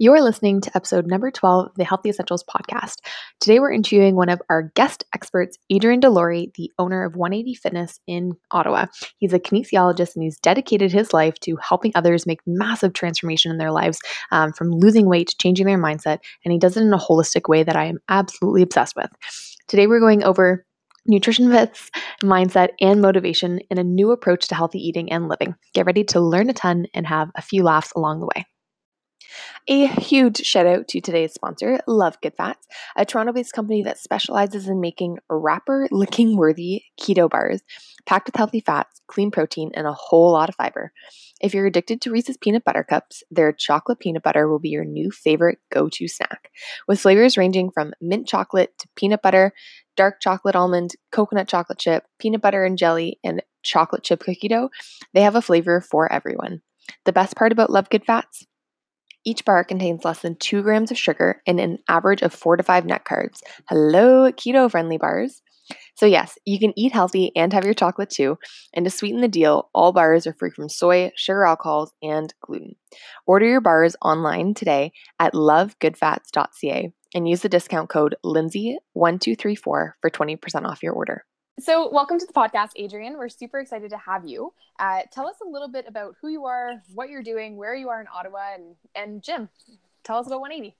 You're listening to episode number 12 of the Healthy Essentials podcast. Today we're interviewing one of our guest experts, Adrian Delory, the owner of 180 Fitness in Ottawa. He's a kinesiologist and he's dedicated his life to helping others make massive transformation in their lives um, from losing weight to changing their mindset. And he does it in a holistic way that I am absolutely obsessed with. Today we're going over nutrition myths, mindset, and motivation in a new approach to healthy eating and living. Get ready to learn a ton and have a few laughs along the way. A huge shout out to today's sponsor, Love Good Fats, a Toronto based company that specializes in making wrapper licking worthy keto bars packed with healthy fats, clean protein, and a whole lot of fiber. If you're addicted to Reese's peanut butter cups, their chocolate peanut butter will be your new favorite go to snack. With flavors ranging from mint chocolate to peanut butter, dark chocolate almond, coconut chocolate chip, peanut butter and jelly, and chocolate chip cookie dough, they have a flavor for everyone. The best part about Love Good Fats? Each bar contains less than 2 grams of sugar and an average of 4 to 5 net carbs. Hello, keto friendly bars. So, yes, you can eat healthy and have your chocolate too. And to sweeten the deal, all bars are free from soy, sugar alcohols, and gluten. Order your bars online today at lovegoodfats.ca and use the discount code Lindsay1234 for 20% off your order. So, welcome to the podcast, Adrian. We're super excited to have you. Uh, tell us a little bit about who you are, what you're doing, where you are in Ottawa, and and gym, tell us about 180.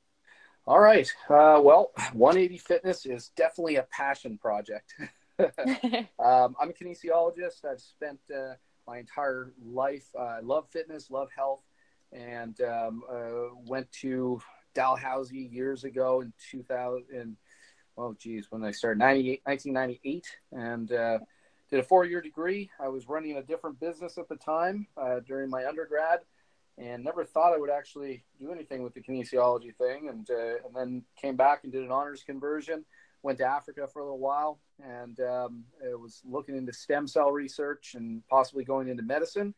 All right. Uh, well, 180 Fitness is definitely a passion project. um, I'm a kinesiologist. I've spent uh, my entire life. I love fitness, love health, and um, uh, went to Dalhousie years ago in 2000 oh geez, when I started 1998, and uh, did a four-year degree. I was running a different business at the time uh, during my undergrad, and never thought I would actually do anything with the kinesiology thing. And uh, and then came back and did an honors conversion. Went to Africa for a little while, and um, was looking into stem cell research and possibly going into medicine.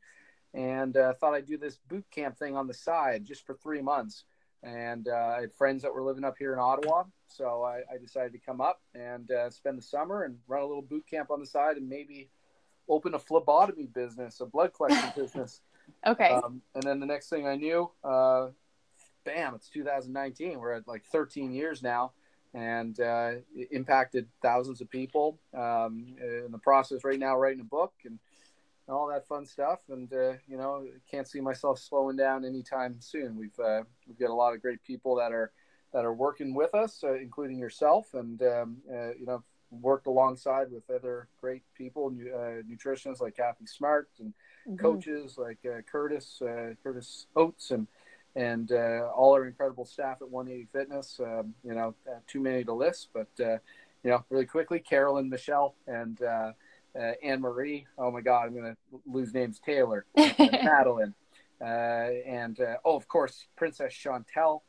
And uh, thought I'd do this boot camp thing on the side just for three months and uh, I had friends that were living up here in Ottawa, so I, I decided to come up and uh, spend the summer and run a little boot camp on the side, and maybe open a phlebotomy business, a blood collection business. Okay. Um, and then the next thing I knew, uh, bam! It's 2019. We're at like 13 years now, and uh, impacted thousands of people. Um, in the process right now, writing a book and all that fun stuff. And uh, you know, can't see myself slowing down anytime soon. We've uh, we've got a lot of great people that are that are working with us, uh, including yourself, and um, uh, you know, worked alongside with other great people, uh, nutritionists like Kathy Smart, and mm-hmm. coaches like uh, Curtis Curtis Oates, and and all our incredible staff at 180 Fitness. Um, you know, too many to list, but you know, really quickly, Carolyn, Michelle, and uh, Anne Marie. Oh my God, I'm gonna lose names. Taylor, uh, Madeline, uh, and uh, oh, of course, Princess Chantel.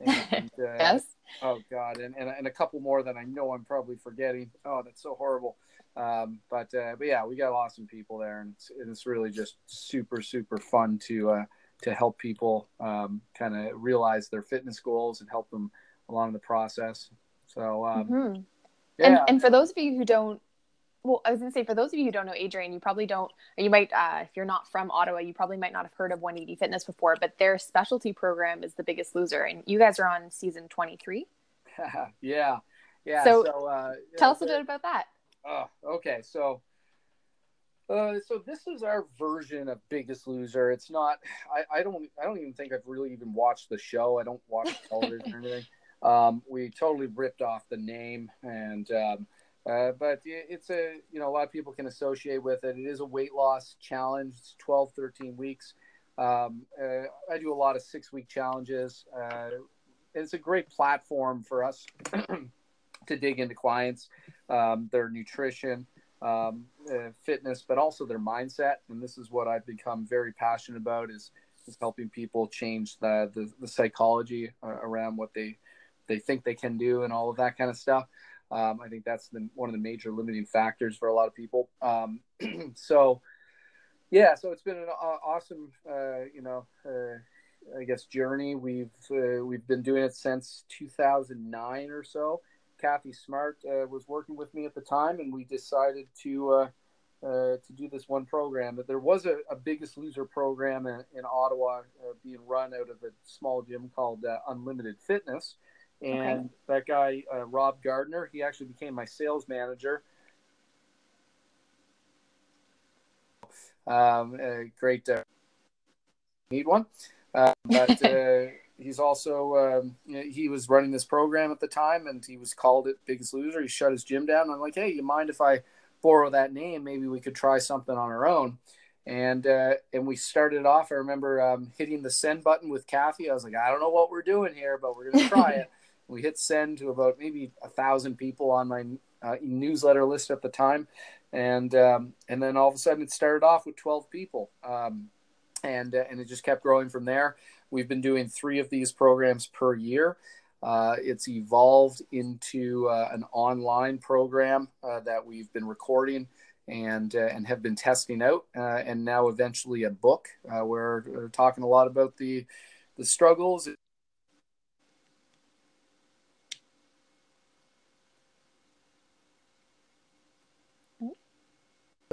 And, uh, yes. Oh God, and, and and a couple more that I know I'm probably forgetting. Oh, that's so horrible. Um, but uh, but yeah, we got awesome people there, and it's, and it's really just super super fun to to help people um, kind of realize their fitness goals and help them along the process. So um, mm-hmm. yeah. And and for those of you who don't well, I was going to say, for those of you who don't know Adrian, you probably don't, you might, uh, if you're not from Ottawa, you probably might not have heard of 180 Fitness before, but their specialty program is the biggest loser. And you guys are on season 23. yeah. Yeah. So, so uh, tell us a bit about that. Oh, okay. So, uh, so this is our version of Biggest Loser. It's not. I, I don't. I don't even think I've really even watched the show. I don't watch television or anything. Um, we totally ripped off the name, and um, uh, but it's a, you know, a lot of people can associate with it. It is a weight loss challenge. It's 12, 13 weeks. Um, uh, I do a lot of six week challenges. Uh, it's a great platform for us to dig into clients, um, their nutrition, um, uh, fitness, but also their mindset. And this is what I've become very passionate about is, is helping people change the, the, the psychology uh, around what they, they think they can do and all of that kind of stuff. Um, I think that's the, one of the major limiting factors for a lot of people. Um, so, yeah, so it's been an awesome, uh, you know, uh, I guess journey. We've uh, we've been doing it since 2009 or so. Kathy Smart uh, was working with me at the time, and we decided to uh, uh, to do this one program. But there was a, a Biggest Loser program in, in Ottawa being run out of a small gym called Unlimited Fitness. And okay. that guy, uh, Rob Gardner, he actually became my sales manager. Um, great, need one. Uh, but he's also um, you know, he was running this program at the time, and he was called it Biggest Loser. He shut his gym down. I'm like, hey, you mind if I borrow that name? Maybe we could try something on our own. And uh, and we started off. I remember um, hitting the send button with Kathy. I was like, I don't know what we're doing here, but we're gonna try it. We hit send to about maybe a thousand people on my uh, newsletter list at the time, and um, and then all of a sudden it started off with twelve people, um, and uh, and it just kept growing from there. We've been doing three of these programs per year. Uh, it's evolved into uh, an online program uh, that we've been recording and uh, and have been testing out, uh, and now eventually a book. Uh, where we're talking a lot about the the struggles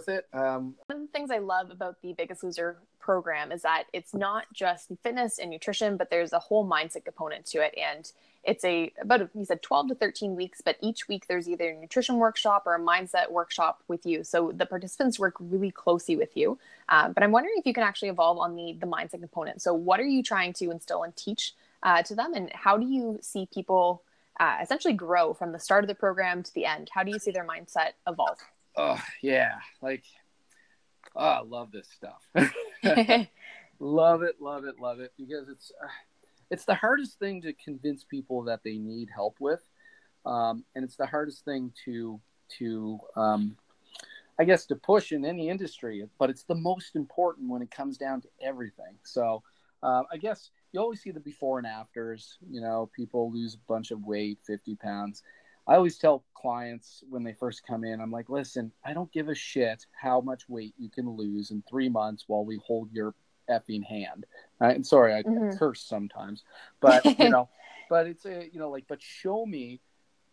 with it. Um, One of the things I love about the Biggest Loser program is that it's not just fitness and nutrition, but there's a whole mindset component to it. And it's a about you said 12 to 13 weeks, but each week there's either a nutrition workshop or a mindset workshop with you. So the participants work really closely with you. Uh, but I'm wondering if you can actually evolve on the the mindset component. So what are you trying to instill and teach uh, to them, and how do you see people uh, essentially grow from the start of the program to the end? How do you see their mindset evolve? Oh yeah, like oh, I love this stuff. love it, love it, love it because it's uh, it's the hardest thing to convince people that they need help with, um, and it's the hardest thing to to um, I guess to push in any industry, but it's the most important when it comes down to everything. So uh, I guess you always see the before and afters. You know, people lose a bunch of weight, fifty pounds I always tell clients when they first come in, I'm like, listen, I don't give a shit how much weight you can lose in three months while we hold your effing hand. And sorry, I mm-hmm. curse sometimes, but you know, but it's a, you know, like, but show me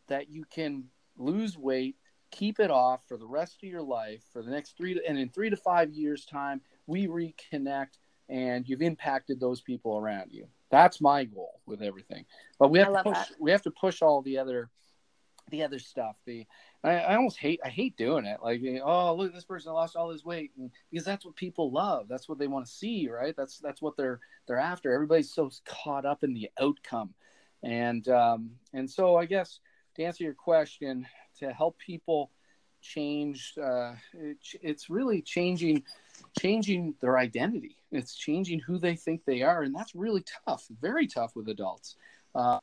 that you can lose weight, keep it off for the rest of your life for the next three to, and in three to five years time, we reconnect and you've impacted those people around you. That's my goal with everything. But we have to push, that. we have to push all the other the other stuff. The I, I, almost hate I hate doing it. Like oh look, this person lost all his weight, and, because that's what people love. That's what they want to see, right? That's that's what they're they're after. Everybody's so caught up in the outcome, and um, and so I guess to answer your question, to help people change, uh, it, it's really changing changing their identity. It's changing who they think they are, and that's really tough, very tough with adults. Uh,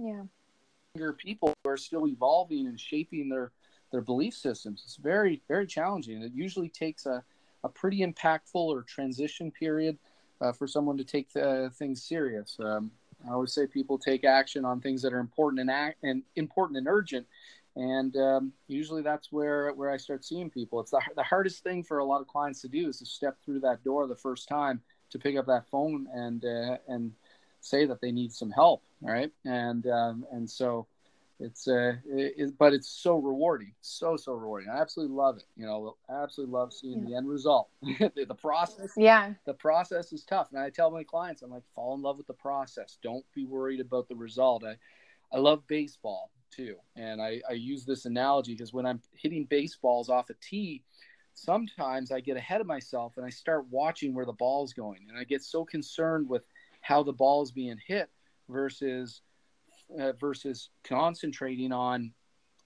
yeah. younger people who are still evolving and shaping their their belief systems. It's very very challenging. It usually takes a, a pretty impactful or transition period uh, for someone to take uh, things serious. Um, i always say people take action on things that are important and, act, and important and urgent. And um, usually that's where where i start seeing people. It's the, the hardest thing for a lot of clients to do is to step through that door the first time to pick up that phone and uh, and say that they need some help right? And um, and so it's uh it, but it's so rewarding so so rewarding. I absolutely love it you know absolutely love seeing yeah. the end result. The, the, process yeah. the process is tough. And i tell my clients i'm like fall in love with the process. Don't be worried about the result. I i love baseball too. And i i use this analogy because when i'm hitting baseballs off a tee sometimes i get ahead of myself and i start watching where the ball's going. And i get so concerned with how the ball is being hit versus uh, versus concentrating on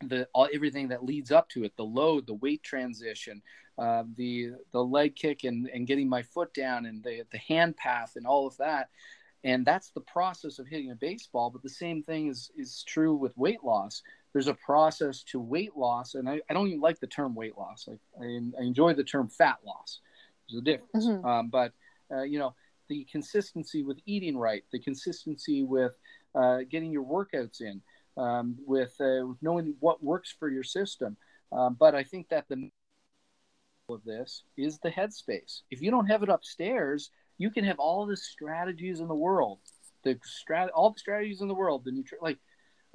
the all, everything that leads up to it the load the weight transition uh, the the leg kick and, and getting my foot down and the, the hand path and all of that. And that's the process of hitting a baseball but the same thing is is true with weight loss. There's a process to weight loss and i, I don't even like the term weight loss. I, I, I enjoy the term fat loss. There's a difference. Mm-hmm. um, but uh, you know the consistency with eating right, the consistency with uh, getting your workouts in, um, with, uh, with knowing what works for your system. Um, but I think that the of this is the headspace. If you don't have it upstairs, you can have all the strategies in the world, the strat, all the strategies in the world, the nutri- like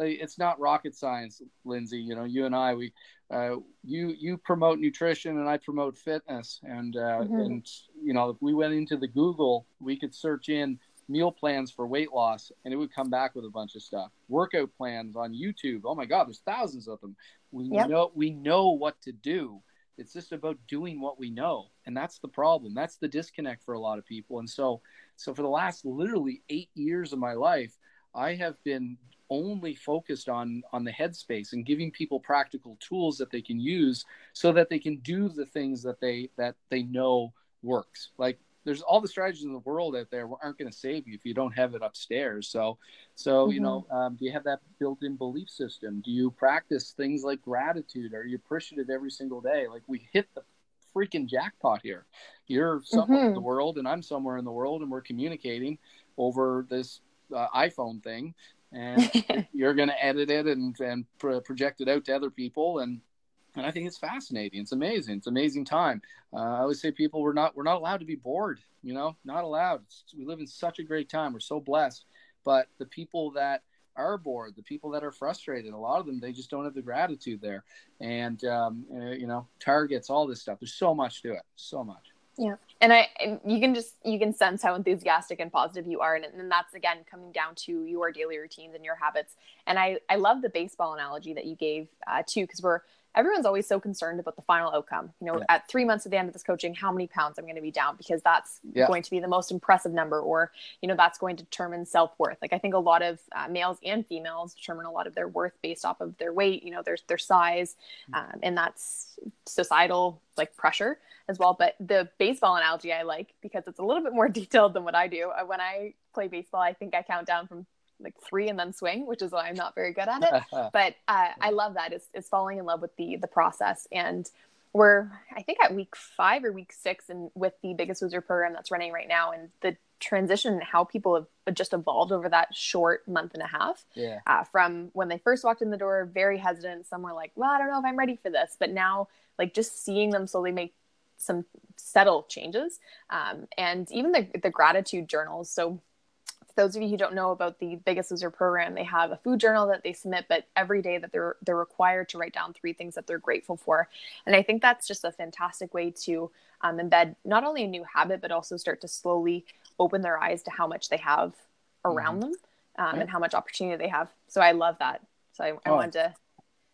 it's not rocket science, Lindsay. You know, you and I, we, uh, you you promote nutrition and I promote fitness, and uh, mm-hmm. and you know, if we went into the Google, we could search in meal plans for weight loss, and it would come back with a bunch of stuff. Workout plans on YouTube. Oh my God, there's thousands of them. We yep. know we know what to do. It's just about doing what we know, and that's the problem. That's the disconnect for a lot of people. And so, so for the last literally eight years of my life, I have been only focused on on the headspace and giving people practical tools that they can use so that they can do the things that they that they know works. Like there's all the strategies in the world out there aren't going to save you if you don't have it upstairs. So so mm-hmm. you know um, do you have that built-in belief system? Do you practice things like gratitude? Are you appreciative every single day? Like we hit the freaking jackpot here. You're somewhere mm-hmm. in the world and i'm somewhere in the world and we're communicating over this uh, iphone thing and you're going to edit it and, and pro- project it out to other people and and I think it's fascinating. It's amazing. It's amazing time. Uh, I always say people we're not we're not allowed to be bored. You know, not allowed. It's, we live in such a great time. We're so blessed. But the people that are bored, the people that are frustrated, a lot of them they just don't have the gratitude there. And um, uh, you know, targets, all this stuff. There's so much to it. So much. Yeah. And I, you can just, you can sense how enthusiastic and positive you are. And, and that's again, coming down to your daily routines and your habits. And I, I love the baseball analogy that you gave uh, too, because we're, everyone's always so concerned about the final outcome. You know, yeah. at three months at the end of this coaching, how many pounds I'm going to be down because that's yeah. going to be the most impressive number, or you know, that's going to determine self worth. Like I think a lot of uh, males and females determine a lot of their worth based off of their weight, you know, their their size, mm-hmm. um, and that's societal like pressure as well. But the baseball analogy I like because it's a little bit more detailed than what I do. Uh, when I play baseball, I think I count down from like three and then swing, which is why I'm not very good at it. but uh, I love that. It's, it's falling in love with the the process. And we're I think at week five or week six, and with the Biggest Loser program that's running right now, and the transition and how people have just evolved over that short month and a half. Yeah. Uh, from when they first walked in the door, very hesitant. Some were like, "Well, I don't know if I'm ready for this," but now, like just seeing them slowly make some subtle changes, um, and even the the gratitude journals. So those of you who don't know about the Biggest Loser program, they have a food journal that they submit, but every day that they're they're required to write down three things that they're grateful for. And I think that's just a fantastic way to um, embed not only a new habit, but also start to slowly open their eyes to how much they have around mm-hmm. them um, yeah. and how much opportunity they have. So I love that. So I, I oh. wanted to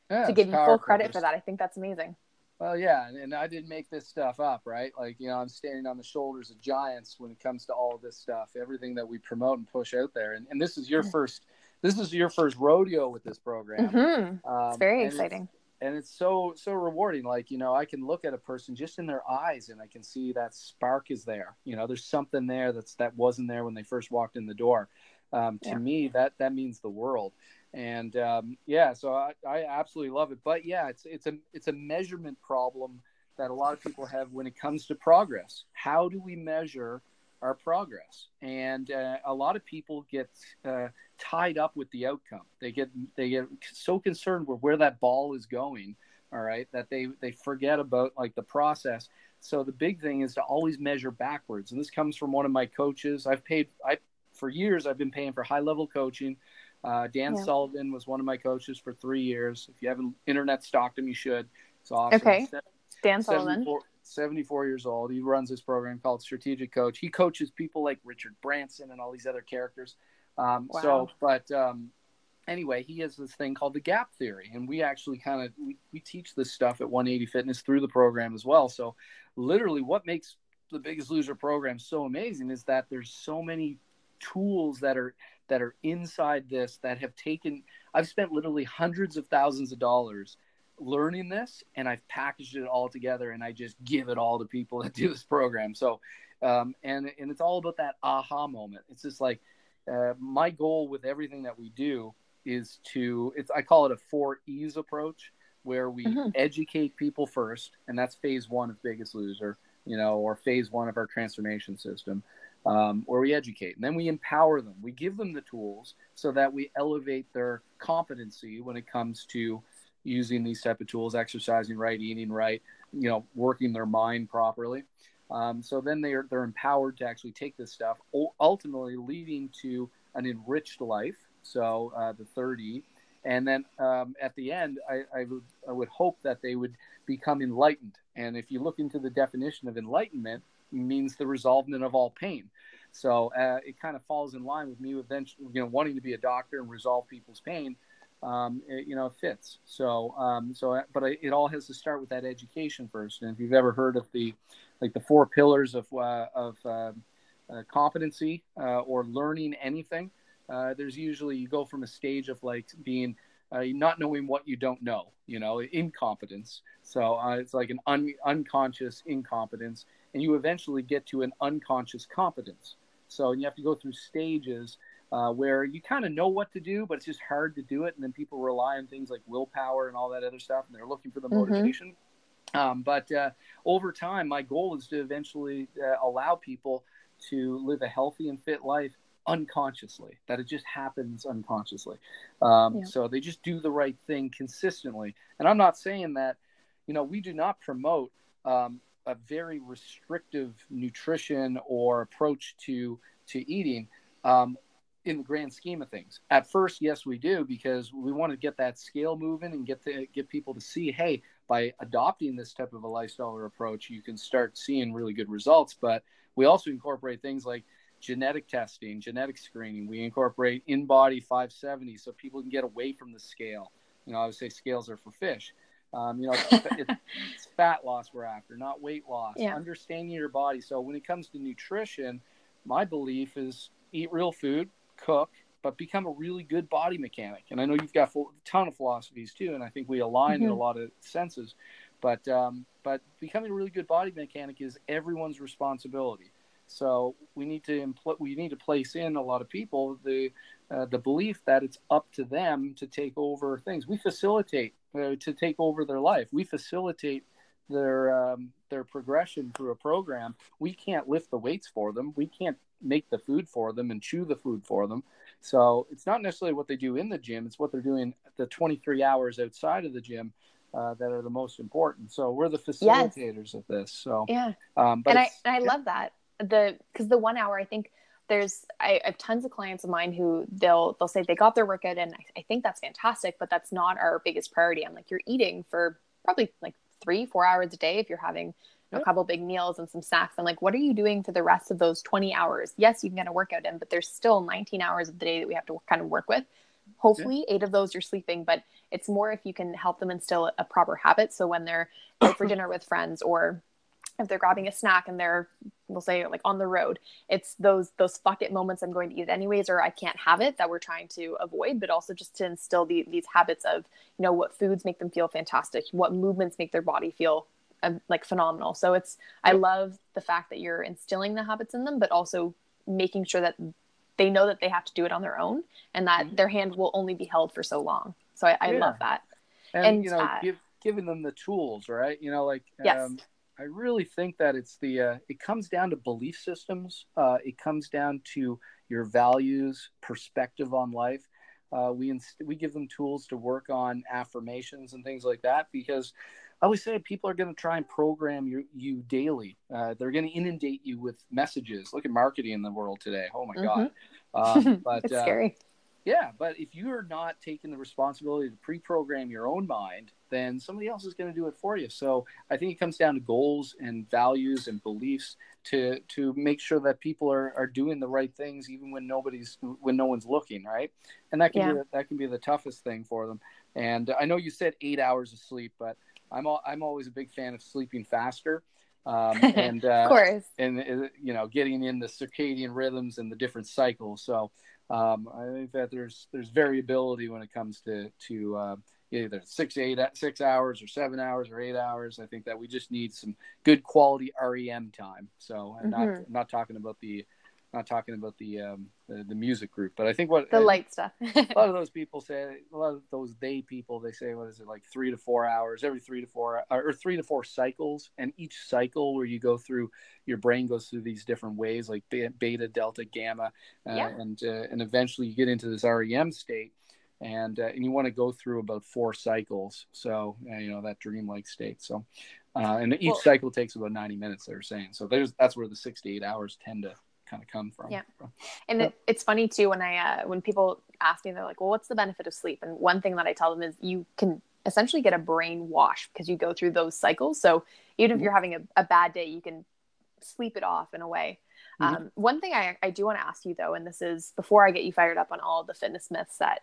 yeah, to give you full credit for that. I think that's amazing. Well, yeah, and, and, I didn't make this stuff up, right? Like, you know, I'm standing on the shoulders of giants when it comes to all of this stuff, everything that we promote and push out there. And, and this is your first, this is your first rodeo with this program. Mm-hmm. Um, it's very exciting. And it's so so rewarding. Like, you know, I can look at a person just in their eyes, and I can see that spark is there. You know, there's something there that's that wasn't there when they first walked in the door. Um, to yeah. me, that that means the world and um, yeah, so I, I absolutely love it. But yeah, it's it's a it's a measurement problem that a lot of people have when it comes to progress. How do we measure our progress? And uh, a lot of people get uh, tied up with the outcome. They get they get so concerned with where that ball is going. All right, that they they forget about like the process. So the big thing is to always measure backwards. And this comes from one of my coaches. I've paid I for years. I've been paying for high level coaching uh, Dan yeah. Sullivan was one of my coaches for three years. If you haven't internet stalked him, you should. It's awesome. Okay. Dan Sullivan. 74, 74 years old. He runs this program called Strategic Coach. He coaches people like Richard Branson and all these other characters. Um, wow. So, but um, anyway, he has this thing called the gap theory, and we actually kind of we, we teach this stuff at 180 Fitness through the program as well. So, literally, what makes the Biggest Loser program so amazing is that there's so many tools that are that are inside this that have taken I've spent literally hundreds of thousands of dollars learning this and I've packaged it all together and I just give it all to people that do this program. So um, and and it's all about that aha moment. It's just like uh, my goal with everything that we do is to it's I call it a four E's approach where we mm-hmm. educate people first and that's phase one of biggest loser you know or phase one of our transformation system um, where we educate and then we empower them. We give them the tools so that we elevate their competency when it comes to using these type of tools, exercising right, eating right, you know, working their mind properly. Um, so then they're they're empowered to actually take this stuff, ultimately leading to an enriched life. So uh, the third E, and then um, at the end, I, I, would, I would hope that they would become enlightened. And if you look into the definition of enlightenment, means the resolvement of all pain. So uh, it kind of falls in line with me eventually, you know, wanting to be a doctor and resolve people's pain. Um, it, you know, fits. So, um, so, uh, but it all has to start with that education first. And if you've ever heard of the, like the four pillars of uh, of uh, uh competency uh, or learning anything, there's usually you go from a stage of like being not knowing what you don't know, you know, incompetence. So it's like an un- unconscious incompetence, and you eventually get to an unconscious competence. So and you have to go through stages uh, where you kind of know what to do, but it's just hard to do it. And then people rely on things like willpower and all that other stuff, and they're looking for the mm-hmm. motivation. Mm-hmm. Um, but uh, over time, my goal is to eventually uh, allow people to live a healthy and fit life unconsciously that it just happens unconsciously um, yeah. so they just do the right thing consistently and i'm not saying that you know we do not promote um, a very restrictive nutrition or approach to to eating um, in the grand scheme of things at first yes we do because we want to get that scale moving and get to get people to see hey by adopting this type of a lifestyle or approach you can start seeing really good results but we also incorporate things like genetic testing, genetic screening. We incorporate InBody 570 so people can get away from the scale. You know, I would say scales are for fish. Um, you know, it's, it's, fat loss we're after, not weight loss. Yeah. Understanding your body. So when it comes to nutrition, my belief is eat real food, cook, but become a really good body mechanic. And I know you've got a ton of philosophies too, and I think we align mm-hmm. in a lot of senses. But um, but becoming a really good body mechanic is everyone's responsibility. So we need to impl- we need to place in a lot of people the uh, the belief that it's up to them to take over things. We facilitate uh, to take over their life. We facilitate their um, their progression through a program. We can't lift the weights for them. We can't make the food for them and chew the food for them. So it's not necessarily what they do in the gym; it's what they're doing the 23 hours outside of the gym uh, that are the most important. So we're the facilitators yes. of this. So yeah, um, and I and I yeah. love that the because the one hour I think there's I, I, have tons of clients of mine who they'll they'll say they got their workout and I, I, think that's fantastic, but that's not our biggest priority. I'm like, you're eating for probably like three, four hours a day if you're having a couple big meals and some snacks. I'm like, what are you doing for the rest of those 20 hours? Yes, you can get a workout in, but there's still 19 hours of the day that we have to kind of work with. Hopefully, yeah. eight of those you're sleeping, but it's more if you can help them instill a proper habit. So when they're out for dinner with friends or if they're grabbing a snack and they're we'll say like on the road it's those those fuck it moments i'm going to eat it anyways or i can't have it that we're trying to avoid but also just to instill the, these habits of you know what foods make them feel fantastic what movements make their body feel um, like phenomenal so it's i love the fact that you're instilling the habits in them but also making sure that they know that they have to do it on their own and that mm-hmm. their hand will only be held for so long so i, I yeah. love that and, and you know uh, give, giving them the tools right you know like yes. Um, I really think that it's the uh, it comes down to belief systems. Uh, it comes down to your values, perspective on life. Uh, we inst- we give them tools to work on affirmations and things like that because I always say people are going to try and program you, you daily. Uh, they're going to inundate you with messages. Look at marketing in the world today. Oh my mm-hmm. god! Um, but it's uh, scary. Yeah, but if you are not taking the responsibility to pre-program your own mind then somebody else is going to do it for you. So I think it comes down to goals and values and beliefs to to make sure that people are, are doing the right things even when nobody's when no one's looking, right? And that can yeah. be that can be the toughest thing for them. And I know you said eight hours of sleep, but I'm all, I'm always a big fan of sleeping faster. Um, and uh, of course, and uh, you know, getting in the circadian rhythms and the different cycles. So um, I think that there's there's variability when it comes to to uh, either six eight six hours or seven hours or eight hours. I think that we just need some good quality REM time. So I'm mm-hmm. not I'm not talking about the not talking about the um, the, the, music group, but I think what the light stuff. a lot of those people say, a lot of those they people, they say, what is it like three to four hours every three to four or three to four cycles, and each cycle where you go through, your brain goes through these different waves like beta, delta, gamma, uh, yeah. and uh, and eventually you get into this REM state and uh, and you want to go through about four cycles. So uh, you know that dreamlike state. So uh, and each well, cycle takes about ninety minutes. They're saying so. There's that's where the six to eight hours tend to kind of come from. Yeah, and it, it's funny too when I uh, when people ask me, they're like, "Well, what's the benefit of sleep?" And one thing that I tell them is you can essentially get a brain wash because you go through those cycles. So even if mm-hmm. you're having a, a bad day, you can sleep it off in a way. Mm-hmm. Um, one thing I, I do want to ask you though, and this is before I get you fired up on all the fitness myths that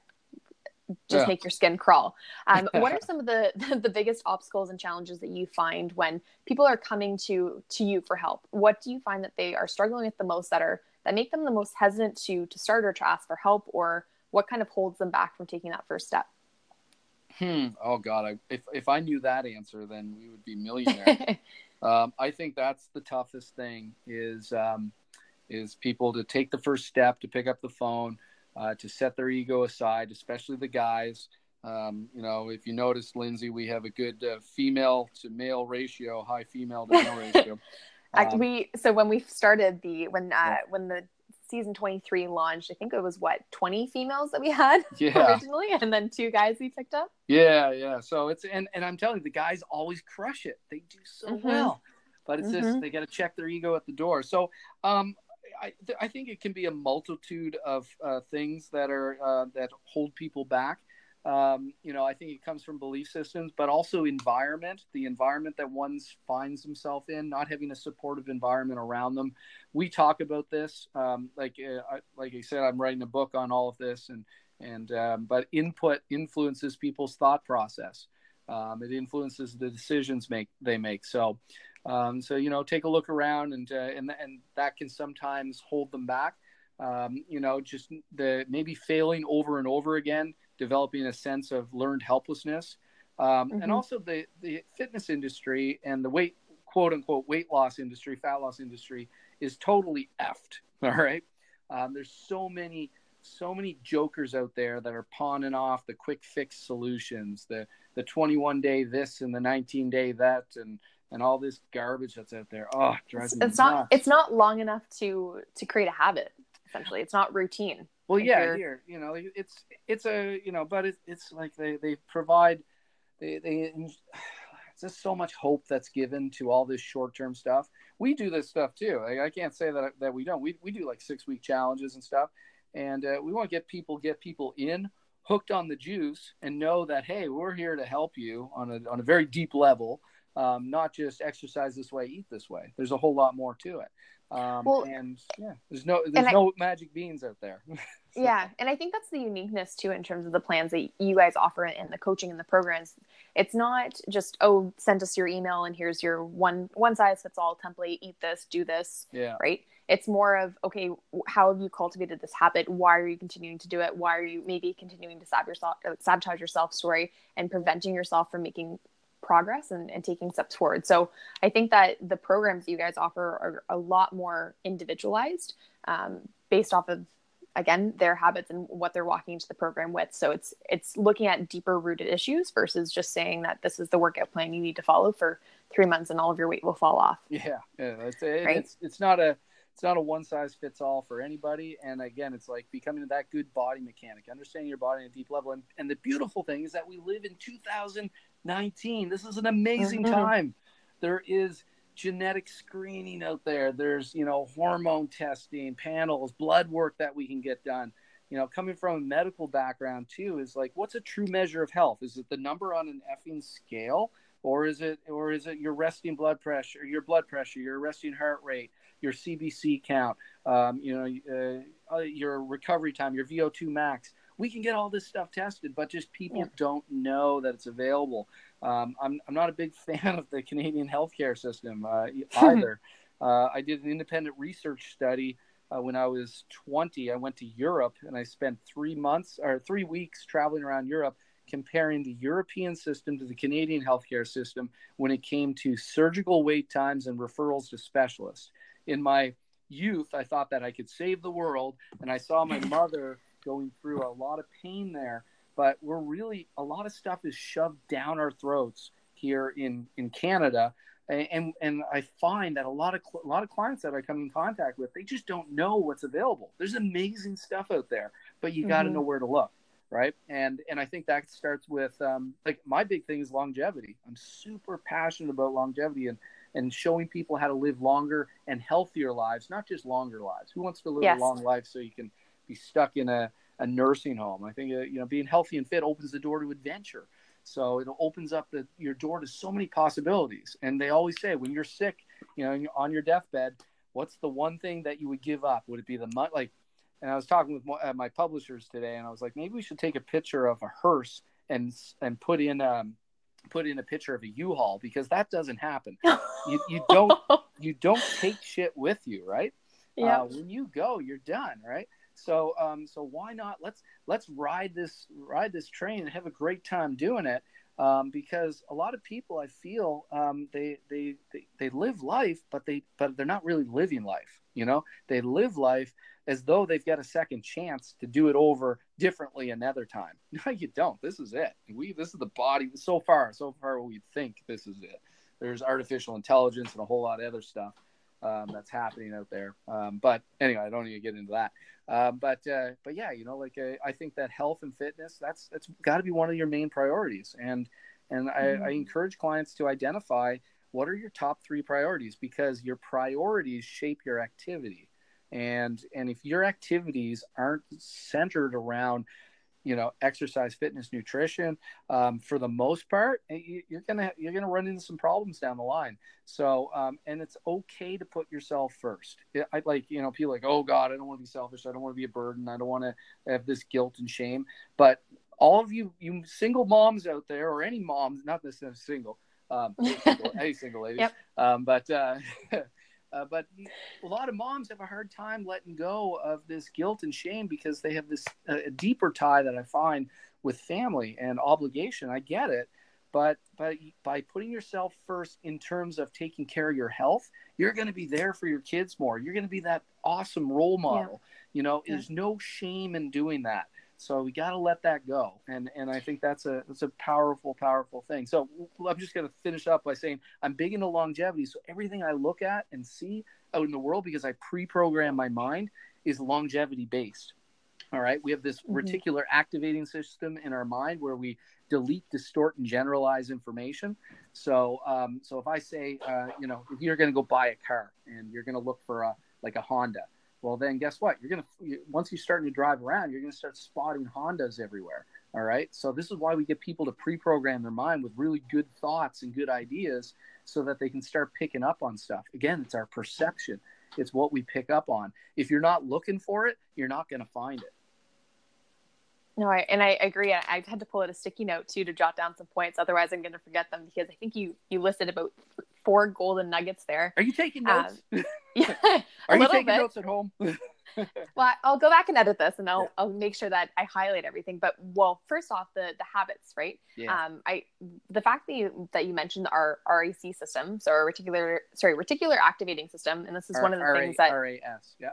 just yeah. make your skin crawl. Um, what are some of the, the, biggest obstacles and challenges that you find when people are coming to to you for help? What do you find that they are struggling with the most that are that make them the most hesitant to to start or to ask for help, or what kind of holds them back from taking that first step? Hmm. Oh God, I, if if I knew that answer, then we would be millionaires. um, I think that's the toughest thing is um, is people to take the first step to pick up the phone uh, to set their ego aside, especially the guys. Um, you know, if you notice, Lindsay, we have a good uh, female to male ratio, high female to male ratio. Um, we so when we started the when uh, yeah. when the season 23 launched i think it was what 20 females that we had yeah. originally and then two guys we picked up yeah yeah so it's and, and i'm telling you the guys always crush it they do so mm-hmm. well but it's mm-hmm. just they got to check their ego at the door so um I, I think it can be a multitude of uh, things that are uh, that hold people back. Um, you know, I think it comes from belief systems, but also environment, the environment that one finds himself in, not having a supportive environment around them. We talk about this, um, like uh, like I said, I'm writing a book on all of this, and and um, but input influences people's thought process. Um, it influences the decisions make they make. So um, so you know, take a look around, and uh, and and that can sometimes hold them back. Um, you know, just the maybe failing over and over again, developing a sense of learned helplessness, um, mm-hmm. and also the the fitness industry and the weight quote unquote weight loss industry, fat loss industry is totally effed. All right, um, there's so many so many jokers out there that are pawning off the quick fix solutions, the the 21 day this and the 19 day that, and and all this garbage that's out there. Oh, drives it's, me it's not it's not long enough to to create a habit. Essentially, it's not routine. Well, like yeah, here you know it's it's a you know, but it's it's like they they provide they they just so much hope that's given to all this short term stuff. We do this stuff too. Like, I can't say that that we don't. We we do like six week challenges and stuff, and uh, we want to get people get people in hooked on the juice and know that hey, we're here to help you on a on a very deep level um, not just exercise this way, eat this way. There's a whole lot more to it. Um, well, and yeah, there's no there's no I, magic beans out there. so. Yeah, and I think that's the uniqueness too in terms of the plans that you guys offer in the coaching and the programs. It's not just oh, send us your email and here's your one one size fits all template. Eat this, do this. Yeah. Right. It's more of okay, how have you cultivated this habit? Why are you continuing to do it? Why are you maybe continuing to sabotage yourself, sabotage yourself story and preventing yourself from making progress and, and taking steps forward. So I think that the programs you guys offer are a lot more individualized um, based off of again their habits and what they're walking into the program with so it's it's looking at deeper rooted issues versus just saying that this is the workout plan you need to follow for three months and all of your weight will fall off yeah, yeah it's, it, right? it's it's not a it's not a one size fits all for anybody and again it's like becoming that good body mechanic understanding your body on a deep level and, and the beautiful thing is that we live in 2000 19. This is an amazing mm-hmm. time. There is genetic screening out there. There's, you know, hormone testing, panels, blood work that we can get done. You know, coming from a medical background too is like what's a true measure of health? Is it the number on an effing scale? Or is it or is it your resting blood pressure, your blood pressure, your resting heart rate, your CBC count, um, you know, uh, your recovery time, your VO2 max? We can get all this stuff tested, but just people yeah. don't know that it's available. Um, I'm, I'm not a big fan of the Canadian healthcare system uh, either. uh, I did an independent research study uh, when I was 20. I went to Europe and I spent three months or three weeks traveling around Europe comparing the European system to the Canadian healthcare system when it came to surgical wait times and referrals to specialists. In my youth, I thought that I could save the world, and I saw my mother going through a lot of pain there. But we're really a lot of stuff is shoved down our throats here in in Canada, and and I find that a lot of a lot of clients that I come in contact with, they just don't know what's available. There's amazing stuff out there, but you got to mm-hmm. know where to look, right? And and I think that starts with um, like my big thing is longevity. I'm super passionate about longevity, and and showing people how to live longer and healthier lives, not just longer lives. Who wants to live Yes. a long life so you can be stuck in a, a nursing home? I think uh, you know being healthy and fit opens the door to adventure. So it opens up the, your door to so many possibilities. And they always say when you're sick, you know, on your deathbed, what's the one thing that you would give up? Would it be the money? Like, and I was talking with my publishers today, and I was like, maybe we should take a picture of a hearse and and put in um put in a picture of a U-Haul because that doesn't happen. You you don't you don't take shit with you, right? yeah. Uh, when you go, you're done, right? So um so why not let's let's ride this ride this train and have a great time doing it. Um, because a lot of people I feel um, they, they they they live life, but they but they're not really living life. You know, they live life as though they've got a second chance to do it over differently another time. No, you don't. This is it. We this is the body. So far, so far, we think this is it. There's artificial intelligence and a whole lot of other stuff um, that's happening out there. Um, but anyway, I don't need to get into that. Um, but uh, but yeah, you know, like uh, I think that health and fitness that's that's got to be one of your main priorities. And and I, Mhm. I encourage clients to identify what are your top three priorities because your priorities shape your activity. And and if your activities aren't centered around you know exercise fitness nutrition um, for the most part eh, you, you're gonna you're gonna run into some problems down the line. So um, and it's okay to put yourself first. I like you know people like oh god i don't want to be selfish. I don't want to be a burden. I don't want to have this guilt and shame. But all of you you single moms out there or any moms not necessarily single um, single, any single ladies Yep. um, but uh, Uh, but a lot of moms have a hard time letting go of this guilt and shame because they have this uh, a deeper tie that I find with family and obligation. I get it, but but by putting yourself first in terms of taking care of your health, you're going to be there for your kids more. You're going to be that awesome role model. You know, Yeah. there's no shame in doing that. So we got to let that go, and and I think that's a that's a powerful powerful thing. So I'm just going to finish up by saying I'm big into longevity. So everything I look at and see out in the world, because I pre-program my mind, is longevity based. All right, we have this Mhm. reticular activating system in our mind where we delete, distort, and generalize information. So, um, so if I say, uh, you know, if you're going to go buy a car and you're going to look for a like a Honda, well, then guess what? You're going to once you start to drive around, you're going to start spotting Hondas everywhere. All right, so this is why we get people to pre-program their mind with really good thoughts and good ideas, so that they can start picking up on stuff. Again, it's our perception. It's what we pick up on. If you're not looking for it, you're not going to find it. No, I, and I agree. I, I had to pull out a sticky note too to jot down some points. Otherwise, I'm going to forget them because I think you you listed about four golden nuggets there. Are you taking Um, notes? Yeah, Are you taking bit. notes at home? Well, I'll go back and edit this, and I'll Yeah. I'll make sure that I highlight everything. But well, first off, the the habits, right? yeah. Um, I the fact that you that you mentioned our RAC system, so our reticular sorry reticular activating system, and this is one of the R- things that RAS. Yeah.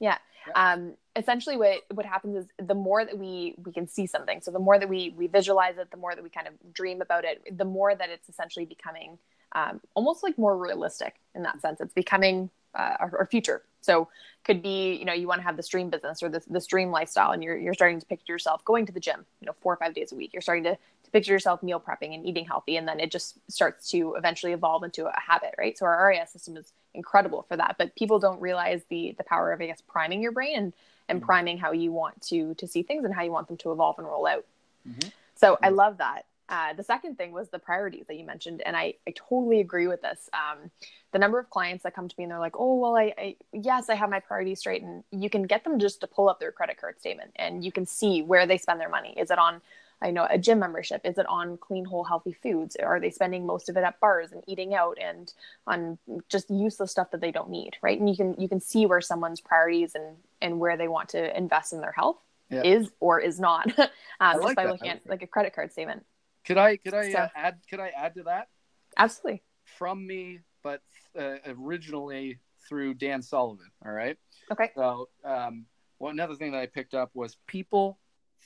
yeah. Um, essentially what, what happens is the more that we, we can see something. So the more that we, we visualize it, the more that we kind of dream about it, the more that it's essentially becoming, um, almost like more realistic in that sense. It's becoming, uh, our, our future. So could be, you know, you want to have the stream business or this, this dream lifestyle and you're, you're starting to picture yourself going to the gym, you know, four or five days a week. You're starting to, to picture yourself meal prepping and eating healthy. And then it just starts to eventually evolve into a habit, right? So our RAS system is incredible for that, but people don't realize the, the power of, I guess, priming your brain and, and Mhm. priming how you want to, to see things and how you want them to evolve and roll out. Mhm. So I love that. Uh, the second thing was the priorities that you mentioned, and I, I totally agree with this. Um, the number of clients that come to me and they're like, "Oh, well, I, I yes, I have my priorities straight," and you can get them just to pull up their credit card statement, and you can see where they spend their money. Is it on, I know, a gym membership? Is it on clean, whole, healthy foods? Are they spending most of it at bars and eating out and on just useless stuff that they don't need, right? And you can you can see where someone's priorities and and where they want to invest in their health Yeah. is or is not, um, just by that. looking at like a credit card statement. Could I could I uh, add could I add to that Absolutely. from me, but uh, originally through Dan Sullivan. All right. Okay. So, um, well, another thing that I picked up was people,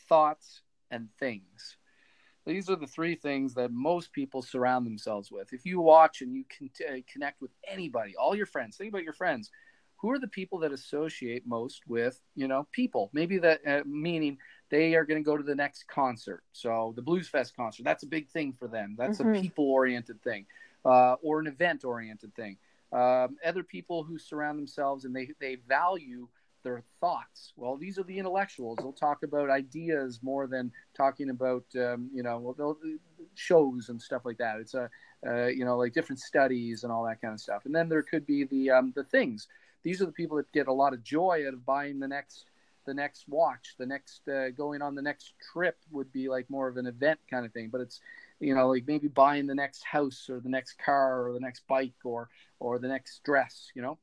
thoughts, and things. These are the three things that most people surround themselves with. If you watch and you can uh, connect with anybody, all your friends, think about your friends. Who are the people that associate most with, you know, people? Maybe that uh, meaning they are going to go to the next concert. So the Blues Fest concert, that's a big thing for them. That's Mhm. a people oriented thing. uh, or an event oriented thing. Um, other people who surround themselves and they, they value their thoughts. Well, these are the intellectuals. They'll talk about ideas more than talking about, um, you know, shows and stuff like that. It's a, uh, you know, like different studies and all that kind of stuff. And then there could be the um, the things. These are the people that get a lot of joy out of buying the next the next watch, the next uh, going on the next trip would be like more of an event kind of thing. But it's you know like maybe buying the next house or the next car or the next bike or or the next dress. You know,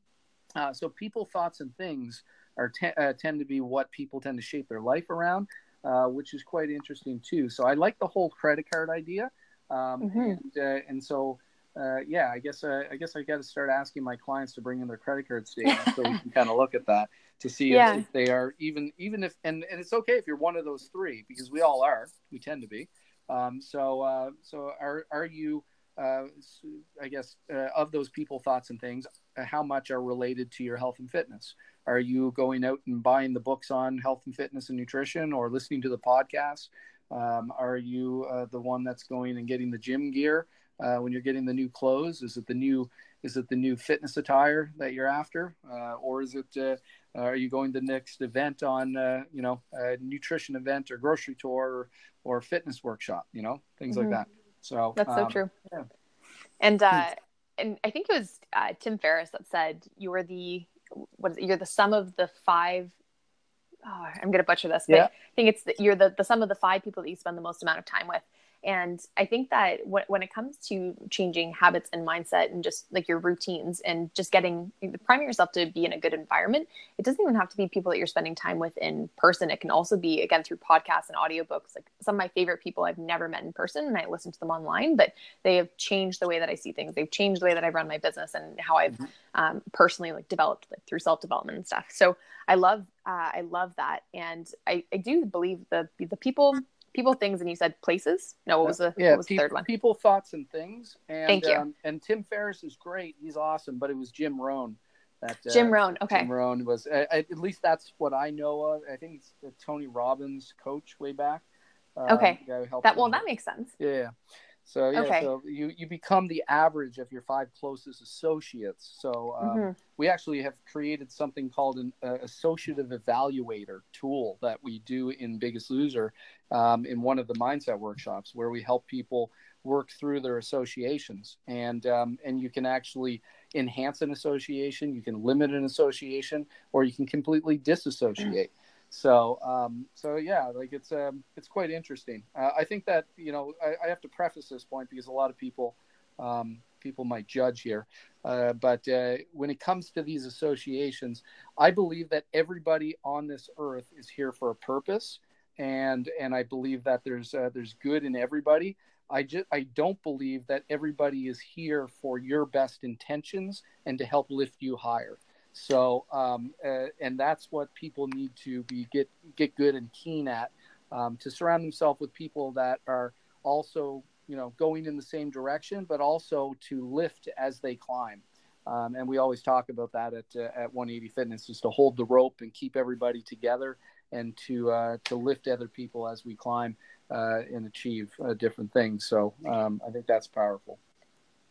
uh, so people, thoughts, and things are te- uh, tend to be what people tend to shape their life around, uh, which is quite interesting too. So I like the whole credit card idea, um, mm-hmm. and uh, and so. Uh, yeah, I guess uh, I guess I got to start asking my clients to bring in their credit card statement so we can kind of look at that to see yeah. if, they are even even if and, and it's okay if you're one of those three because we all are we tend to be um, so uh, so are are you uh, I guess uh, of those people thoughts and things how much are related to your health and fitness are you going out and buying the books on health and fitness and nutrition or listening to the podcast? Um, are you uh, the one that's going and getting the gym gear uh, when you're getting the new clothes? Is it the new is it the new fitness attire that you're after, uh, or is it uh, are you going to the next event on uh, you know a nutrition event or grocery tour or, or fitness workshop? You know things mm-hmm. like that. So that's um, so true. Yeah. And uh, and I think it was Tim Ferriss that said you were the what is it? You're the sum of the five. Oh, I'm gonna butcher this, but yeah. I think it's the, you're the the sum of the five people that you spend the most amount of time with. And I think that when, when it comes to changing habits and mindset and just like your routines and just getting priming yourself to be in a good environment, it doesn't even have to be people that you're spending time with in person. It can also be, again, through podcasts and audiobooks. Like some of my favorite people I've never met in person and I listen to them online, but they have changed the way that I see things. They've changed the way that I run my business and how I've mm-hmm. um, personally like developed like through self development and stuff. So I love, uh, I love that. And I, I do believe the, the people people, things, and you said places. No, what was the yeah, what was pe- the third one? People, thoughts, and things. And, Thank you. Um, and Tim Ferriss is great. He's awesome, but it was Jim Rohn. That, uh, Jim Rohn. Okay. Jim Rohn was uh, at least that's what I know of. I think he's Tony Robbins' coach way back. Um, okay. That well, that makes sense. Yeah. So yeah, okay. so you you become the average of your five closest associates. So um, mm-hmm. we actually have created something called an uh, associative evaluator tool that we do in Biggest Loser um, in one of the mindset workshops where we help people work through their associations and um, and you can actually enhance an association, you can limit an association, or you can completely disassociate. So, um, so yeah, like it's um, it's quite interesting. Uh, I think that you know I, I, have to preface this point because a lot of people um, people might judge here, uh, but uh, when it comes to these associations, I believe that everybody on this earth is here for a purpose, and and I believe that there's uh, there's good in everybody. I just I don't believe that everybody is here for your best intentions and to help lift you higher. So, um, uh, and that's what people need to be get get good and keen at um, to surround themselves with people that are also, you know, going in the same direction, but also to lift as they climb. Um, and we always talk about that at uh, at 180 Fitness, is to hold the rope and keep everybody together, and to uh, to lift other people as we climb uh, and achieve uh, different things. So um, I think that's powerful.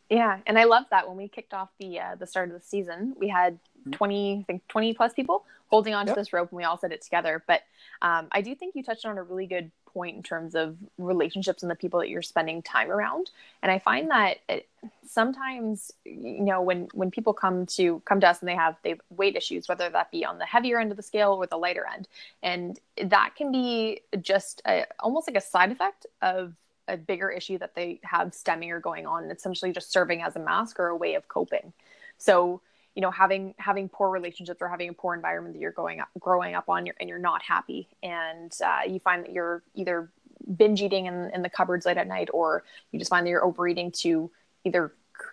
Yeah, and I love that when we kicked off the uh, the start of the season, we had. 20 I think 20 plus people holding onto yep. this rope and we all said it together. But um, I do think you touched on a really good point in terms of relationships and the people that you're spending time around. And I find that it, sometimes you know when when people come to come to us and they have they have weight issues whether that be on the heavier end of the scale or the lighter end and that can be just a, almost like a side effect of a bigger issue that they have stemming or going on essentially just serving as a mask or a way of coping so you know having having poor relationships or having a poor environment that you're going up growing up on and you're not happy. And uh, you find that you're either binge eating in, in the cupboards late at night or you just find that you're overeating to either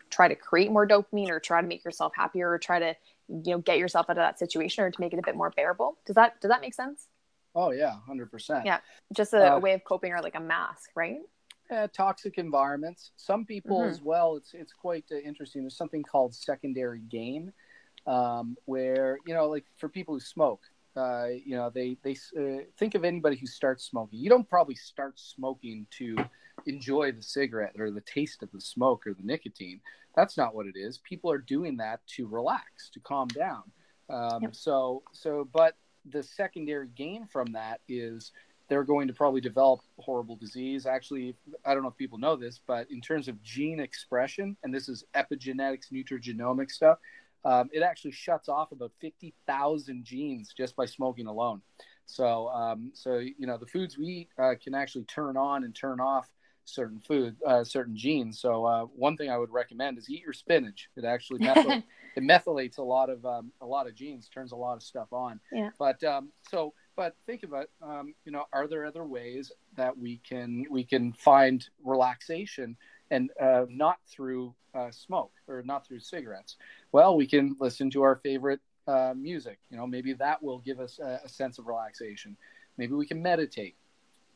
try to create more dopamine or try to make yourself happier or try to you know get yourself out of that situation or to make it a bit more bearable. Does that does that make sense? Oh yeah 100% yeah just a, uh, a way of coping or like a mask right uh, toxic environments. Some people mm-hmm. as well. It's it's quite uh, interesting. There's something called secondary gain, um, where you know, like for people who smoke, uh, you know, they they uh, think of anybody who starts smoking. You don't probably start smoking to enjoy the cigarette or the taste of the smoke or the nicotine. That's not what it is. People are doing that to relax, to calm down. Um, yep. So, so, but the secondary gain from that is they're going to probably develop horrible disease. Actually, I don't know if people know this, but in terms of gene expression, and this is epigenetics, nutrigenomics stuff, um, it actually shuts off about 50,000 genes just by smoking alone. So, um, so you know, the foods we eat uh, can actually turn on and turn off certain food, uh, certain genes. So, uh, one thing I would recommend is eat your spinach. It actually methyl- it methylates a lot of um, a lot of genes, turns a lot of stuff on. Yeah. But um, so but think about um, you know are there other ways that we can we can find relaxation and uh, not through uh, smoke or not through cigarettes? Well we can listen to our favorite uh, music. You know maybe that will give us a, a, sense of relaxation. Maybe we can meditate.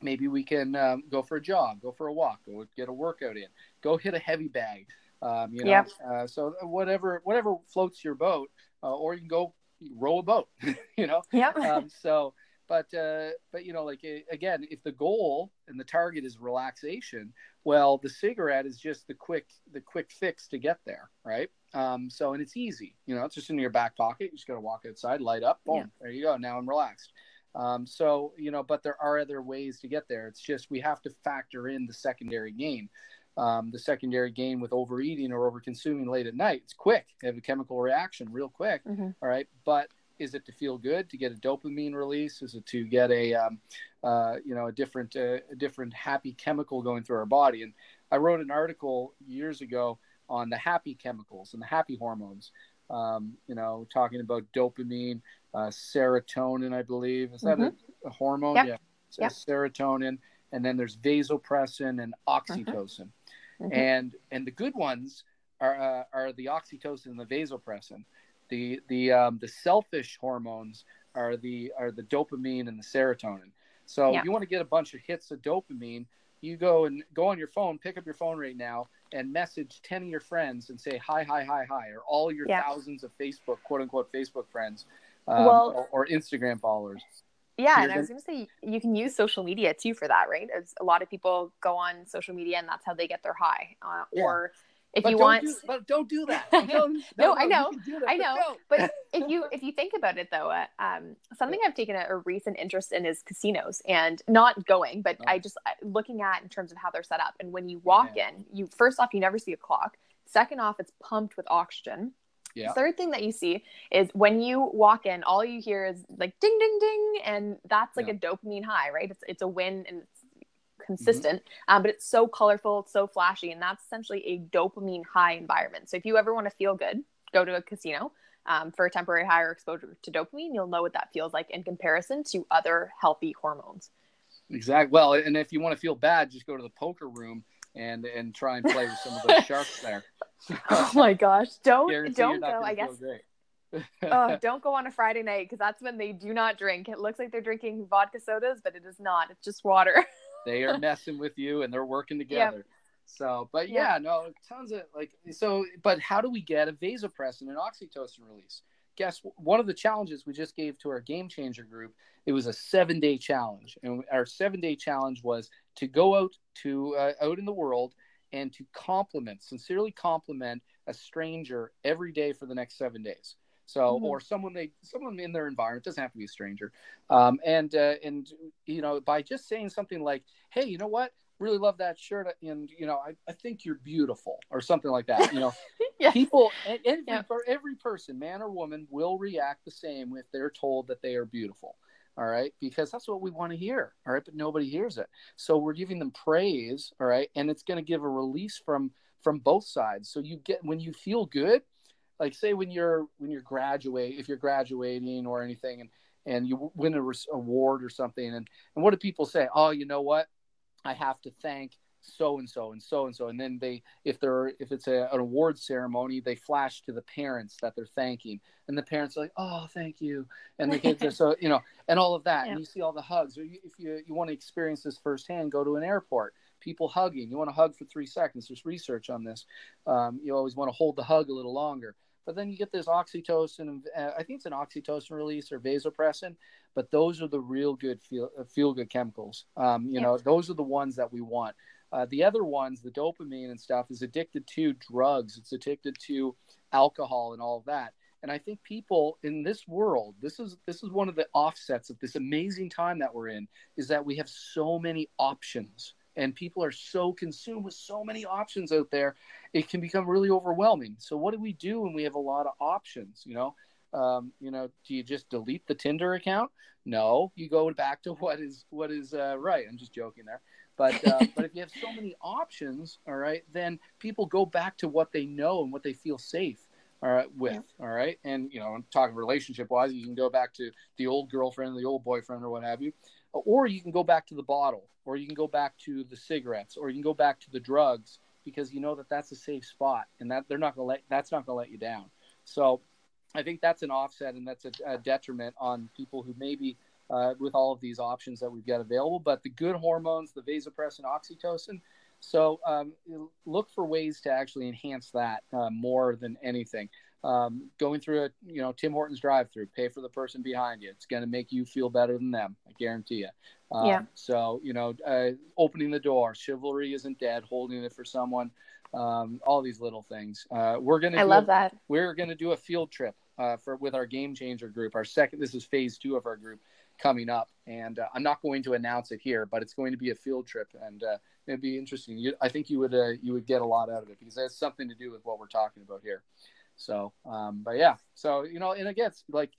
Maybe we can um, go for a jog go for a walk go get a workout in go hit a heavy bag um, you know yep. Uh, so whatever whatever floats your boat uh, or you can go row a boat you know? Yep. Um, so but uh, but you know like again if the goal and the target is relaxation well the cigarette is just the quick the quick fix to get there right? Um, so and it's easy you know it's just in your back pocket. You just got to walk outside light up boom yeah. there you go now i'm relaxed. Um, so you know but there are other ways to get there. It's just we have to factor in the secondary gain. Um, the secondary gain with overeating or over consuming late at night. It's quick. You have a chemical reaction real quick mm-hmm. all right? But is it to feel good, to get a dopamine release? Is it to get a, um, uh, you know, a different, uh, a different happy chemical going through our body? And I wrote an article years ago on the happy chemicals and the happy hormones. Um, you know, talking about dopamine, uh, serotonin, I believe. Is that mm-hmm. a, a, hormone? Yep. Yeah. So yep. serotonin, and then there's vasopressin and oxytocin. Mm-hmm. mm-hmm. And and the good ones are uh, are the oxytocin and the vasopressin. The the um, the selfish hormones are the are the dopamine and the serotonin. So yeah. you want to get a bunch of hits of dopamine, you go and go on your phone, pick up your phone right now, and message ten of your friends and say hi, hi, hi, hi, or all your yeah. thousands of Facebook quote unquote Facebook friends, um, well, or, or, Instagram followers. Yeah, and I was going to say you can use social media too for that, right? As a lot of people go on social media and that's how they get their high, uh, yeah. or if but you want do, but don't do that no, no, no, i know that, i know but, but, if you if you think about it though uh, um, something i've taken a, a, recent interest in is casinos and not going but oh. i just looking at in terms of how they're set up and when you walk yeah. in you first off you never see a clock second off it's pumped with oxygen yeah. Third thing that you see is when you walk in, all you hear is like ding, ding, ding, and that's like yeah. a dopamine high, right? It's it's a win and it's consistent, mm-hmm. um, but it's so colorful, it's so flashy, and that's essentially a dopamine high environment. So if you ever want to feel good, go to a casino um, for a temporary higher exposure to dopamine. You'll know what that feels like in comparison to other healthy hormones. Exactly. Well, and if you want to feel bad, just go to the poker room and and try and play with some of those sharks there. oh my gosh! Don't don't go. I guess. oh, don't go on a Friday night because that's when they do not drink. It looks like they're drinking vodka sodas, but it is not. It's just water. they are messing with you and they're working together. Yep. So, but yeah, no, tons of like, so, but how do we get a vasopressin and oxytocin release? Guess one of the challenges we just gave to our game changer group, it was a seven day challenge. And our seven day challenge was to go out to, uh, out in the world and to compliment, sincerely compliment a stranger every day for the next seven days. So, mm-hmm. or someone they, someone in their environment doesn't have to be a stranger. Um, and uh, and you know, by just saying something like, "Hey, you know what? Really love that shirt, and you know, I, I think you're beautiful," or something like that. You know, yeah. people, every, yeah. for every person, man or woman, will react the same if they're told that they are beautiful all right because that's what we want to hear all right but nobody hears it so we're giving them praise all right and it's going to give a release from from both sides so you get when you feel good like say when you're when you're graduate if you're graduating or anything and and you win a award or something and and what do people say? Oh you know what? I have to thank so and so and so and so and then they if they're if it's a, an award ceremony they flash to the parents that they're thanking. And the parents are like oh thank you. And the kids are so you know and all of that. Yeah. and you see all the hugs. Or you, if you you want to experience this firsthand go to an airport. People hugging. You want to hug for three seconds. There's research on this. Um, you always want to hold the hug a little longer but then you get this oxytocin, uh, I think it's an oxytocin release or vasopressin, but those are the real good feel uh, feel good chemicals. Um, you yeah. know, those are the ones that we want. Uh, the other ones, the dopamine and stuff, is addicted to drugs. It's addicted to alcohol and all of that. And I think people in this world, this is this is one of the offsets of this amazing time that we're in, is that we have so many options and people are so consumed with so many options out there it can become really overwhelming. So what do we do when we have a lot of options you know? Um, you know do you just delete the tinder account? No. You go back to what is what is uh, right. I'm just joking there. But uh, but if you have so many options all right then people go back to what they know and what they feel safe all right with yeah. all right? And you know i'm talking relationship wise you can go back to the old girlfriend the old boyfriend or what have you or you can go back to the bottle or you can go back to the cigarettes or you can go back to the drugs because you know that that's a safe spot and that they're not going to let that's not going to let you down. So i think that's an offset and that's a, a detriment on people who maybe uh, with all of these options that we've got available. But the good hormones the vasopressin oxytocin so um, look for ways to actually enhance that uh, more than anything um, going through a you know Tim Hortons drive-through, pay for the person behind you. It's going to make you feel better than them. I guarantee you. Um, yeah. So you know, uh, opening the door, chivalry isn't dead. Holding it for someone, um, all these little things. Uh, we're gonna. I love a, that. We're gonna do a field trip uh, for with our game changer group. Our second. This is phase two of our group coming up, and uh, I'm not going to announce it here, but it's going to be a field trip, and uh, it'd be interesting. You, I think you would uh, you would get a lot out of it because it has something to do with what we're talking about here. So, um, but yeah, so you know, and again, like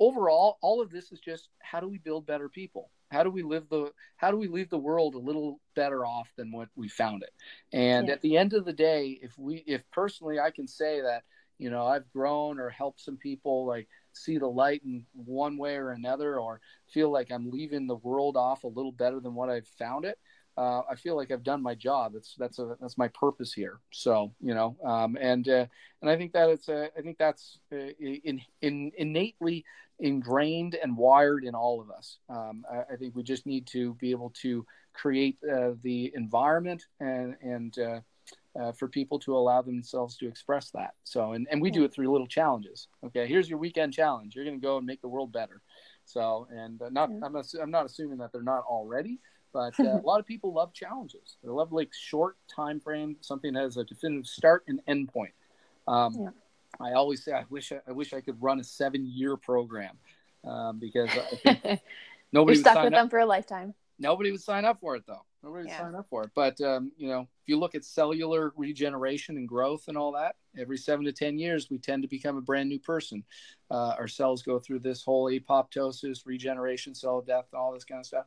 overall, all of this is just how do we build better people? How do we live the how do we leave the world a little better off than what we found it? And yeah. at the end of the day, if we if personally I can say that you know I've grown or helped some people like see the light in one way or another or feel like I'm leaving the world off a little better than what I've found it, uh, I feel like I've done my job. That's that's a that's my purpose here. So you know, um, and uh, and I think that it's a, I think that's uh, in, in innately ingrained and wired in all of us. Um, I, I, think we just need to be able to create uh, the environment and and uh, uh, for people to allow themselves to express that. So and and we do it through little challenges. Okay, here's your weekend challenge. You're going to go and make the world better. So and not I'm not, I'm not assuming that they're not already but uh, a lot of people love challenges. They love like short time frame, something that has a definitive start and end point. Um, yeah. I always say I wish I, I, wish I could run a seven year program um, because I think nobody You're stuck with up. them for a lifetime. Nobody would sign up for it though. Nobody would yeah. sign up for it. But um, you know, if you look at cellular regeneration and growth and all that, every seven to ten years we tend to become a brand new person. Uh, our cells go through this whole apoptosis, regeneration, cell death, and all this kind of stuff.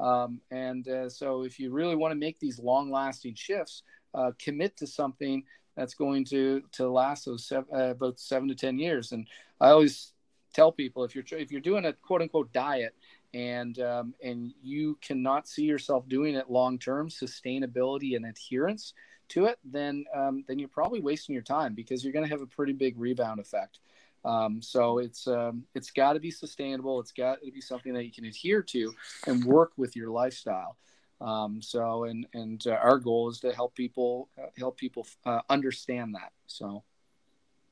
Um, and uh, so, if you really want to make these long-lasting shifts, uh, commit to something that's going to to last those seven, uh, about seven to ten years. And I always tell people if you're if you're doing a quote unquote diet and um, and you cannot see yourself doing it long term, sustainability and adherence to it, then um, then you're probably wasting your time because you're going to have a pretty big rebound effect. Um, so it's um, it's got to be sustainable. It's got to be something that you can adhere to and work with your lifestyle. Um, so and and uh, our goal is to help people uh, help people uh, understand that. So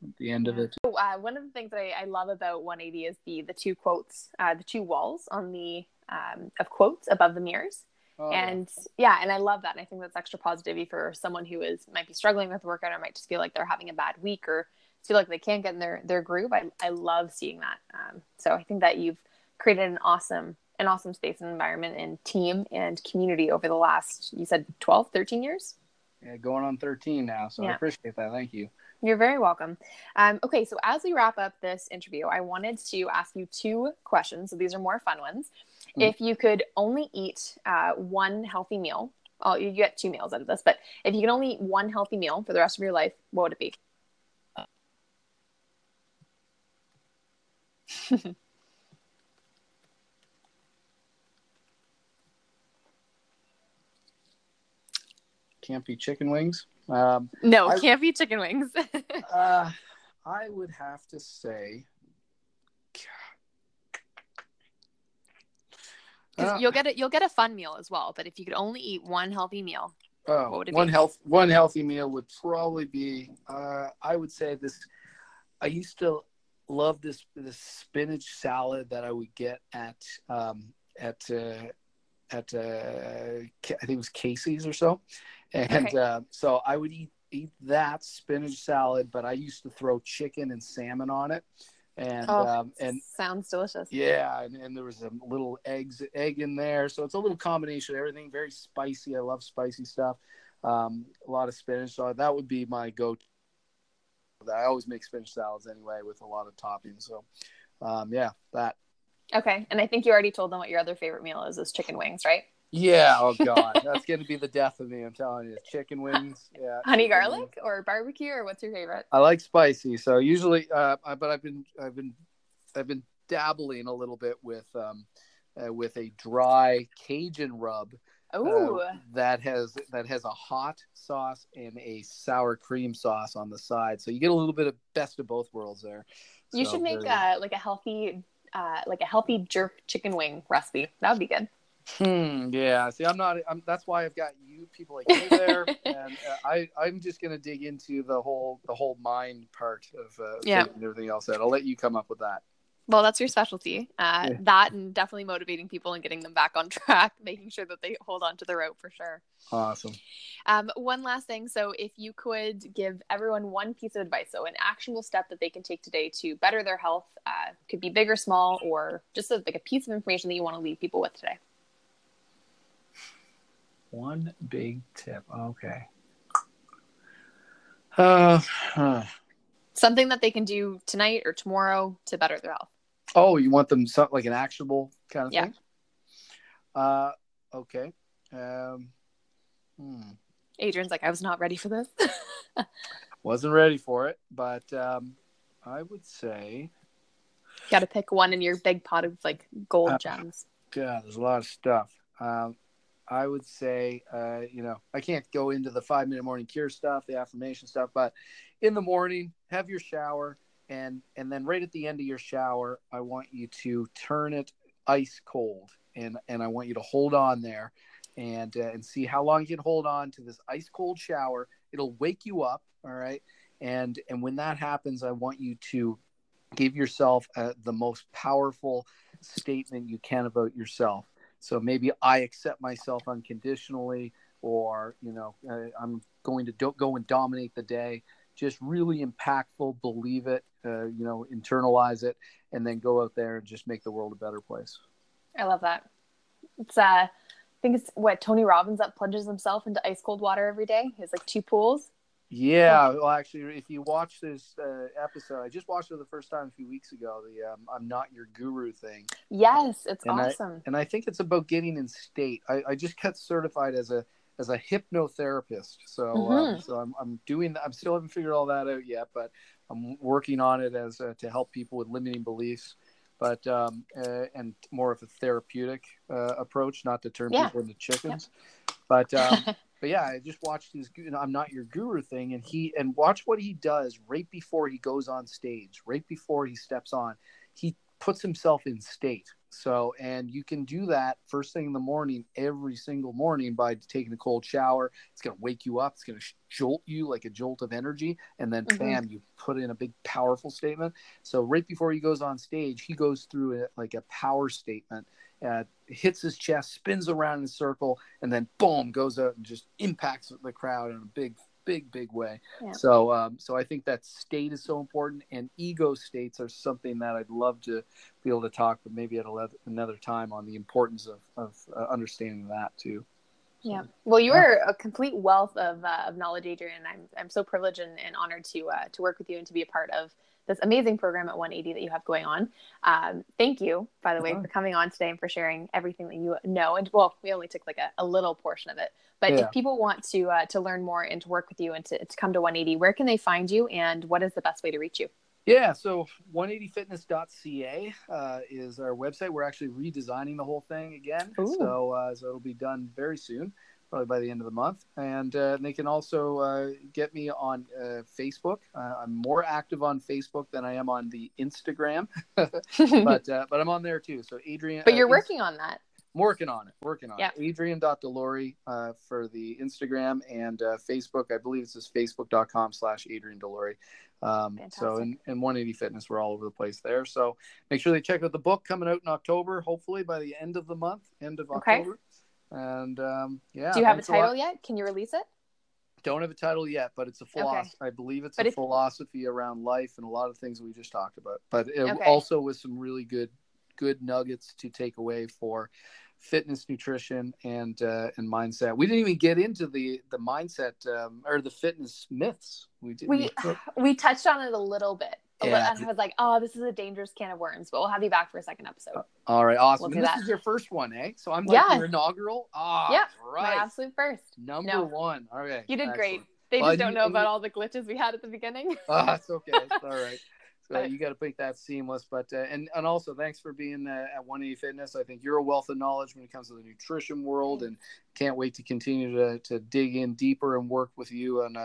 at the end of it. So, uh, one of the things that I, I, love about 180 is the the two quotes, uh, the two walls on the um, of quotes above the mirrors. Oh, and yeah. yeah. and I love that. And I think that's extra positivity for someone who is might be struggling with workout or might just feel like they're having a bad week or feel like they can't get in their their groove. I I love seeing that. Um, so I think that you've created an awesome an awesome space and environment and team and community over the last you said 12 13 years yeah going on 13 now so yeah. i appreciate that thank you you're very welcome um, okay so as we wrap up this interview i wanted to ask you two questions so these are more fun ones mm-hmm. if you could only eat uh, one healthy meal oh you get two meals out of this but if you can only eat one healthy meal for the rest of your life what would it be can't be chicken wings. Um, no, I, can't be chicken wings. uh, I would have to say, uh, you'll get it. You'll get a fun meal as well. But if you could only eat one healthy meal, oh, one be? health one healthy meal would probably be. Uh, I would say this. I used to love this this spinach salad that I would get at um, at uh, at uh, I think it was Casey's or so, and Okay. uh, so I would eat eat that spinach salad, but I used to throw chicken and salmon on it, and Oh, um, and sounds delicious. yeah, and, and there was a little eggs egg in there, so it's a little combination of everything. Very spicy. I love spicy stuff. Um, a lot of spinach, so that would be my I always make spinach salads anyway with a lot of toppings. So, um, yeah, that. Okay, and I think you already told them what your other favorite meal is: is chicken wings, right? Yeah. Oh God, that's going to be the death of me. I'm telling you, chicken wings. Yeah. Honey garlic wings. or barbecue, or what's your favorite? I like spicy, so usually, uh, I- but I've been, I've been, I've been dabbling a little bit with, um, uh, with a dry Cajun rub Oh, uh, that has that has a hot sauce and a sour cream sauce on the side, so you get a little bit of best of both worlds there. you So should make very- uh, like a healthy, uh, like a healthy jerk chicken wing recipe. That would be good. Hmm, yeah. See, I'm not. I'm, that's why I've got you people like you there, and uh, I I'm just gonna dig into the whole the whole mind part of uh, Yeah. everything else out. I'll let you come up with that. Well, that's your specialty. Uh, Yeah. That and definitely motivating people and getting them back on track, making sure that they hold on to the rope for sure. Awesome. Um, one last thing. So, if you could give everyone one piece of advice, so an actionable step that they can take today to better their health, uh, could be big or small, or just a, like a piece of information that you want to leave people with today. One big tip. Okay. Uh, huh. Something that they can do tonight or tomorrow to better their health. Oh, you want them something like an actionable kind of Yeah. thing? Uh, okay. Um, hmm. Adrian's like, I was not ready for this. Wasn't ready for it, but um, I would say, Got to pick one in your big pot of like gold Uh, gems. Yeah, there's a lot of stuff. Um, I would say, uh, you know, I can't go into the five minute morning cure stuff, the affirmation stuff, but in the morning, have your shower, and and then right at the end of your shower, I want you to turn it ice cold, and and I want you to hold on there, and uh, and see how long you can hold on to this ice cold shower. It'll wake you up, all right, and and when that happens, I want you to give yourself uh, the most powerful statement you can about yourself. So maybe I accept myself unconditionally, or you know, uh, I'm going to do- go and dominate the day. Just really impactful. Believe it. Uh, you know, internalize it, and then go out there and just make the world a better place. I love that. It's uh, I think it's what Tony Robbins that plunges himself into ice cold water every day. He has like two pools. Yeah, well, actually, if you watch this uh, episode, I just watched it the first time a few weeks ago. The um, "I'm Not Your Guru" thing, Yes, it's And I- awesome. and I think it's about getting in state. I, I just got certified as a as a hypnotherapist, so um, Mhm. so I'm I'm doing. I'm still haven't figured all that out yet, but I'm working on it as uh, to help people with limiting beliefs, but um, uh, and more of a therapeutic uh, approach, not to turn Yeah. people into chickens. But um, but yeah, I just watched his you know, "I'm Not Your Guru" thing, and he and watch what he does right before he goes on stage, right before he steps on, he puts himself in state. So, and you can do that first thing in the morning, every single morning by taking a cold shower. It's going to wake you up. It's going to jolt you like a jolt of energy. And then, Mhm. bam, you put in a big, powerful statement. So, right before he goes on stage, he goes through it like a power statement, uh, hits his chest, spins around in a circle, and then, boom, goes out and just impacts the crowd in a big, big, big way. Yeah. So, um, so I think that state is so important, and ego states are something that I'd love to be able to talk, but maybe at a le- another time on the importance of, of uh, understanding that too. Yeah. Well, you are a complete wealth of, uh, of knowledge, Adrian. I'm I'm so privileged and, and honored to uh, to work with you and to be a part of this amazing program at 180 that you have going on. Um, thank you, by the way, for coming on today and for sharing everything that you know. And well, we only took like a, a little portion of it, but Yeah. if people want to uh, to learn more and to work with you and to, to come to 180, where can they find you, and what is the best way to reach you? Yeah, so 180fitness.ca uh, is our website. We're actually redesigning the whole thing again, Ooh. so uh, so it'll be done very soon, probably by the end of the month. And uh, they can also uh, get me on uh, Facebook. Uh, I'm more active on Facebook than I am on the Instagram, but uh, but I'm on there too. So Adrian, but you're uh, working on that. I'm working on it. Working on Yep. it. Adrian.delory uh, for the Instagram and uh, Facebook. I believe it's just facebook.com slash Adrian Delory. Um, so in, in 180 Fitness, we're all over the place there. So make sure they check out the book coming out in October, hopefully by the end of the month, end of Okay. October. And um, yeah. Do you have a title yet? Can you release it? Don't have a title yet, but it's a philosophy. I believe it's But a if- philosophy around life and a lot of things we just talked about. But it, Okay. also with some really good, good nuggets to take away for fitness, nutrition, and uh, and mindset. We didn't even get into the the mindset um, or the fitness myths. We did. We we touched on it a little bit. Yeah. and I was like, oh, this is a dangerous can of worms, but we'll have you back for a second episode. All right, awesome. We'll And this that. is your first one, eh? So I'm like Yeah. your inaugural. Ah, Yep, My right. absolute first. Number No. one. All right. You did great. They Well, just don't you- know about you- all the glitches we had at the beginning. Ah, it's okay. It's all right. So you got to make that seamless. But uh, and and also thanks for being uh, at 180 Fitness. I think you're a wealth of knowledge when it comes to the nutrition world, and can't wait to continue to to dig in deeper and work with you. And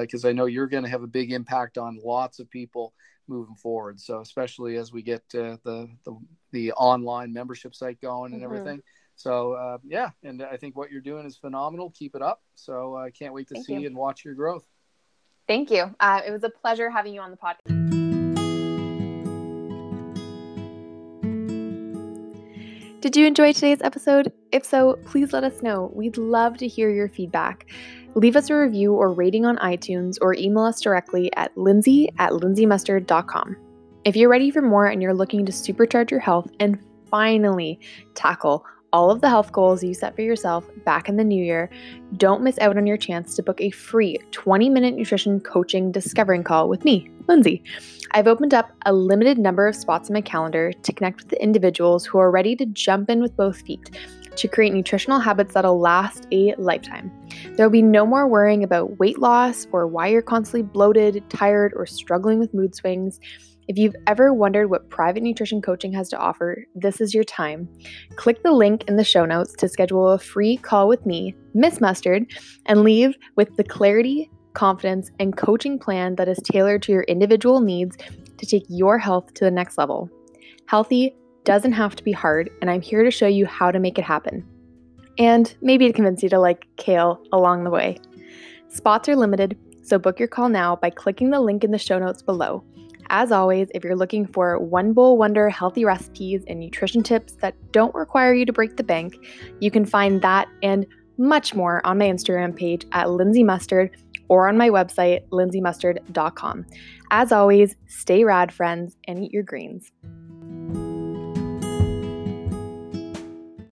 because I know you're going to have a big impact on lots of people moving forward. So especially as we get uh, the the the online membership site going and Mhm. everything. So uh, yeah, and I think what you're doing is phenomenal. Keep it up. So I can't wait to Thank see you. and watch your growth. Thank you. Uh, it was a pleasure having you on the podcast. Did you enjoy today's episode? If so, please let us know. We'd love to hear your feedback. Leave us a review or rating on iTunes or email us directly at lindsay at lindsaymustard.com. If you're ready for more and you're looking to supercharge your health and finally tackle all of the health goals you set for yourself back in the new year, don't miss out on your chance to book a free 20 minute nutrition coaching discovering call with me, Lindsay. I've opened up a limited number of spots in my calendar to connect with the individuals who are ready to jump in with both feet to create nutritional habits that'll last a lifetime. There will be no more worrying about weight loss or why you're constantly bloated, tired, or struggling with mood swings. If you've ever wondered what private nutrition coaching has to offer, this is your time. Click the link in the show notes to schedule a free call with me, Miss Mustard, and leave with the clarity, confidence, and coaching plan that is tailored to your individual needs to take your health to the next level. Healthy doesn't have to be hard, and I'm here to show you how to make it happen. And maybe to convince you to like kale along the way. Spots are limited, so book your call now by clicking the link in the show notes below. As always, if you're looking for one bowl wonder healthy recipes and nutrition tips that don't require you to break the bank, you can find that and much more on my Instagram page at Lindsay Mustard or on my website, lindsaymustard.com. As always, stay rad, friends, and eat your greens.